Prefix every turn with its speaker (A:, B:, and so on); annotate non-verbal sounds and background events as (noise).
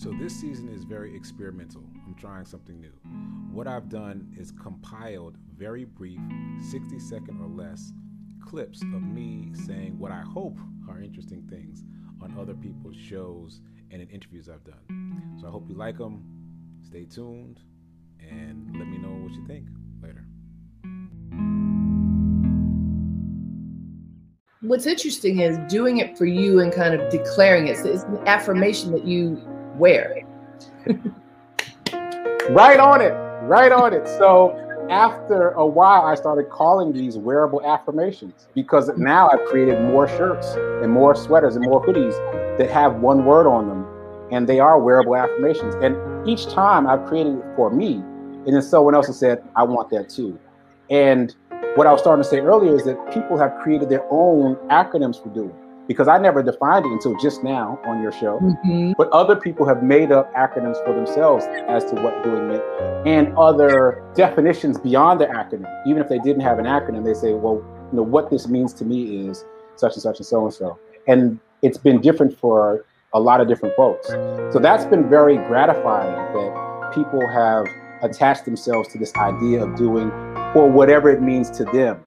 A: So this season is very experimental. I'm trying something new. What I've done is compiled very brief, 60 second or less clips of me saying what I hope are interesting things on other people's shows and in interviews I've done. So I hope you like them. Stay tuned and let me know what you think later.
B: What's interesting is doing it for you and kind of declaring it. So it's an affirmation that you wear. (laughs)
C: right on it. Right on it. So after a while, I started calling these wearable affirmations because now I've created more shirts and more sweaters and more hoodies that have one word on them, and they are wearable affirmations. And each time I've created it for me, and then someone else has said, I want that too. And what I was starting to say earlier is that people have created their own acronyms for doing because I never defined it until just now on your show. Mm-hmm. But other people have made up acronyms for themselves as to what doing meant and other definitions beyond the acronym. Even if they didn't have an acronym, they say, well, you know, what this means to me is such and such and so and so. And it's been different for a lot of different folks. So that's been very gratifying that people have attached themselves to this idea of doing or whatever it means to them.